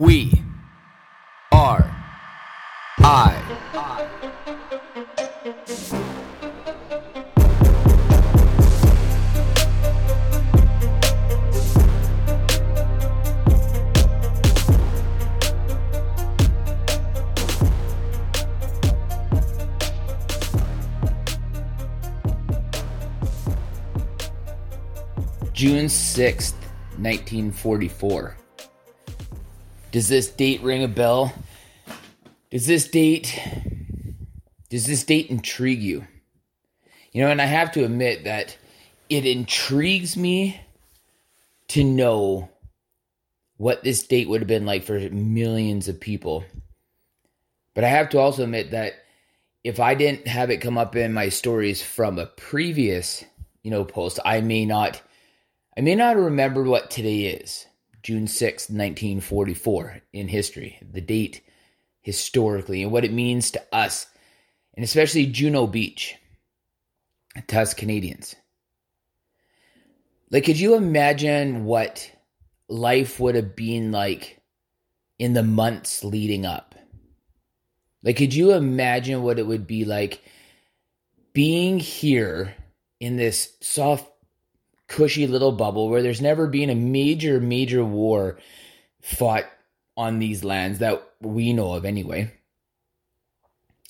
We are I. June 6th, 1944. Does this date ring a bell? Does this date does this date intrigue you? You know, and I have to admit that it intrigues me to know what this date would have been like for millions of people. But I have to also admit that if I didn't have it come up in my stories from a previous, you know, post, I may not I may not remember what today is. June 6, 1944 in history, the date historically and what it means to us and especially Juno Beach to us Canadians. Like, could you imagine what life would have been like in the months leading up? Like, could you imagine what it would be like being here in this soft, cushy little bubble where there's never been a major, major war fought on these lands that we know of anyway?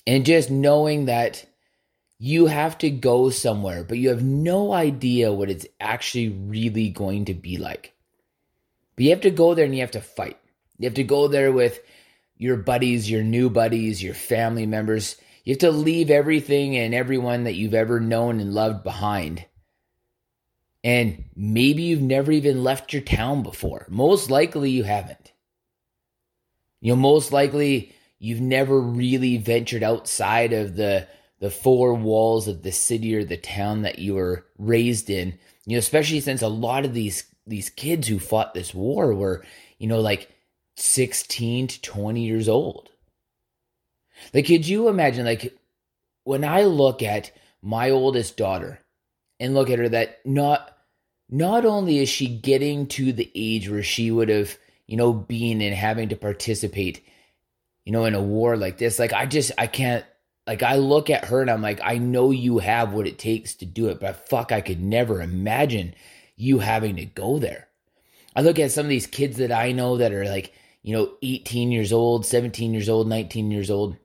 And just knowing that you have to go somewhere, but you have no idea what it's actually really going to be like. But you have to go there and you have to fight. You have to go there with your buddies, your new buddies, your family members. You have to leave everything and everyone that you've ever known and loved behind. And maybe you've never even left your town before. Most likely you haven't. You know, most likely you've never really ventured outside of the the four walls of the city or the town that you were raised in. You know, especially since a lot of these these kids who fought this war were, you know, like 16 to 20 years old. Like, could you imagine, like, when I look at my oldest daughter and look at her, that not not only is she getting to the age where she would have, you know, been and having to participate, you know, in a war like this, like I just I can't like I look at her and I'm like, I know you have what it takes to do it, but fuck, I could never imagine you having to go there. I look at some of these kids that I know that are like, you know, 18 years old, 17 years old, 19 years old.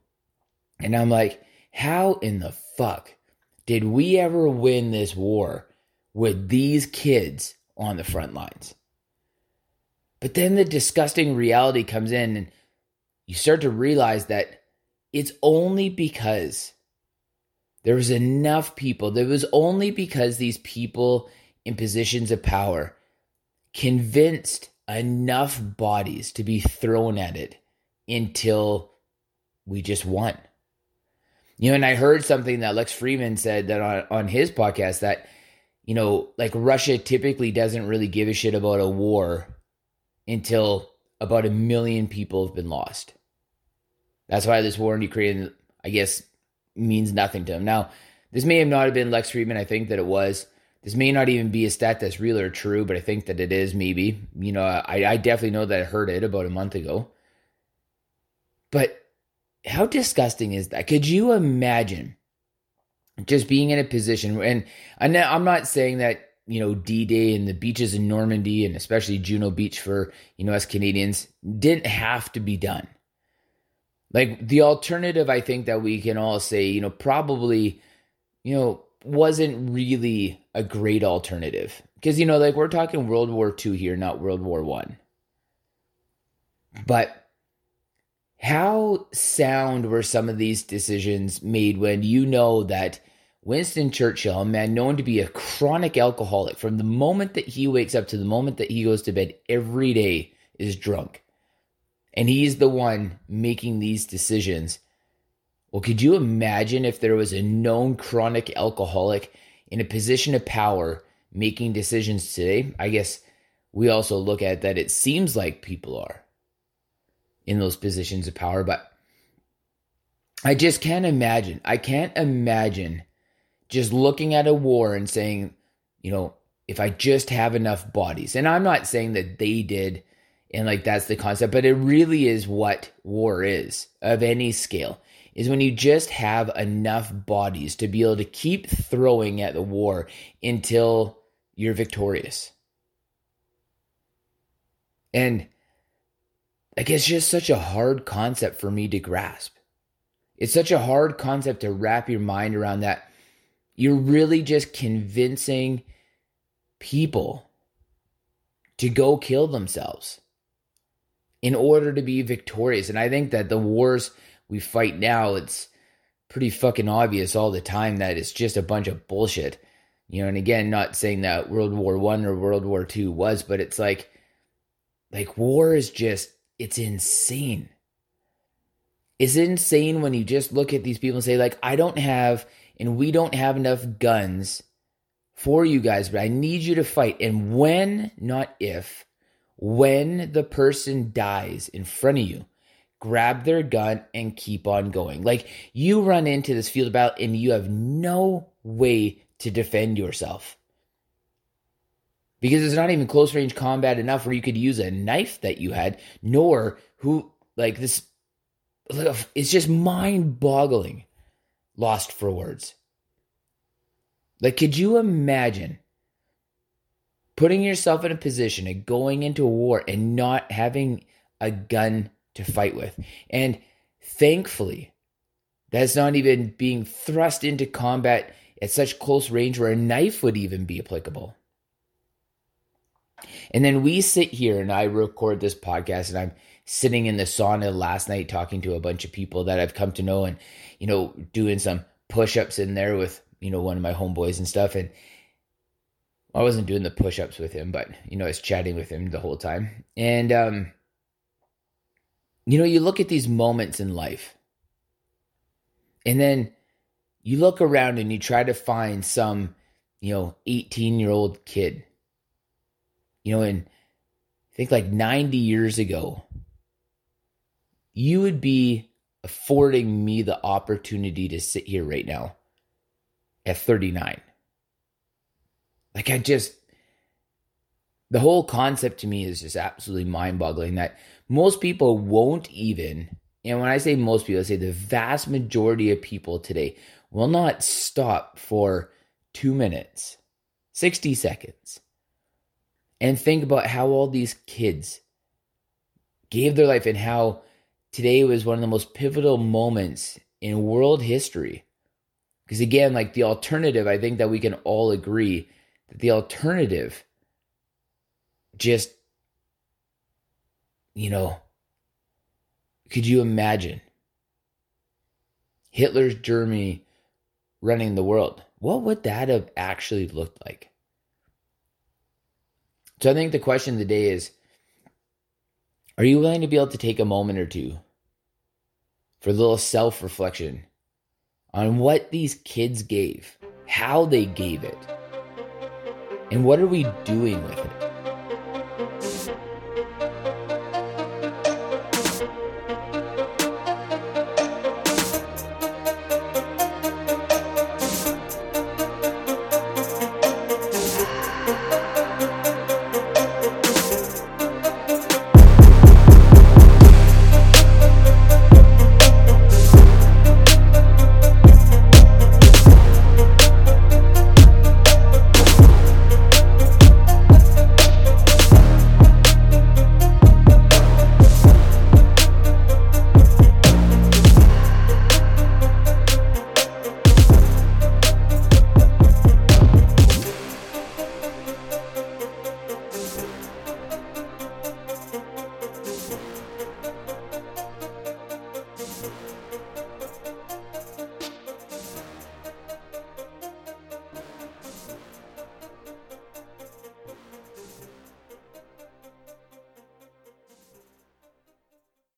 And I'm like, how in the fuck did we ever win this war with these kids on the front lines? But then the disgusting reality comes in and you start to realize that it's only because there was enough people, there was only because these people in positions of power convinced enough bodies to be thrown at it until we just won. You know, and I heard something that Lex Fridman said that on, on his podcast that, you know, like Russia typically doesn't really give a shit about a war until about a million people have been lost. That's why this war in Ukraine, I guess, means nothing to him. Now, this may have not have been Lex Fridman. I think that it was. This may not even be a stat that's real or true, but I think that it is maybe. You know, I, I definitely know that I heard it about a month ago. But how disgusting is that? Could you imagine just being in a position and I'm not saying that you know D Day and the beaches in Normandy and especially Juno Beach for you know us Canadians didn't have to be done. Like the alternative, I think that we can all say, you know, probably, you know, wasn't really a great alternative because you know, like we're talking World War II here, not World War One. But how sound were some of these decisions made when you know that Winston Churchill, a man known to be a chronic alcoholic, from the moment that he wakes up to the moment that he goes to bed every day, is drunk? And he's the one making these decisions. Well, could you imagine if there was a known chronic alcoholic in a position of power making decisions today? I guess we also look at that it seems like people are in those positions of power. But I just can't imagine. I can't imagine just looking at a war and saying, you know, if I just have enough bodies. And I'm not saying that they did And like that's the concept, but it really is what war is of any scale is when you just have enough bodies to be able to keep throwing at the war until you're victorious. And like it's just such a hard concept for me to grasp. It's such a hard concept to wrap your mind around that you're really just convincing people to go kill themselves in order to be victorious. And I think that the wars we fight now, it's pretty fucking obvious all the time that it's just a bunch of bullshit. You know, and again, not saying that World War One or World War Two was, but it's like like war is just it's insane. It's insane when you just look at these people and say, like, I don't have and we don't have enough guns for you guys, but I need you to fight. And when, not if, when the person dies in front of you, grab their gun and keep on going. Like you run into this field battle and you have no way to defend yourself. Because it's not even close range combat enough where you could use a knife that you had, nor who, like this, it's just mind boggling. Lost for words. Like, could you imagine putting yourself in a position and going into war and not having a gun to fight with. And thankfully, that's not even being thrust into combat at such close range where a knife would even be applicable. And then we sit here and I record this podcast and I'm sitting in the sauna last night talking to a bunch of people that I've come to know and, you know, doing some push ups in there with, you know, one of my homeboys and stuff. And I wasn't doing the push ups with him, but, you know, I was chatting with him the whole time. And, um, you know, you look at these moments in life, and then you look around and you try to find some, you know, 18 year old kid. You know, and I think like 90 years ago, you would be affording me the opportunity to sit here right now at 39. Like, I just, the whole concept to me is just absolutely mind boggling that most people won't even, and when I say most people, I say the vast majority of people today will not stop for two minutes, 60 seconds, and think about how all these kids gave their life and how today was one of the most pivotal moments in world history. Because again, like the alternative, I think that we can all agree that the alternative just you know, could you imagine Hitler's Germany running the world? What would that have actually looked like? So I think the question of the day is Are you willing to be able to take a moment or two for a little self reflection on what these kids gave, how they gave it, and what are we doing with it?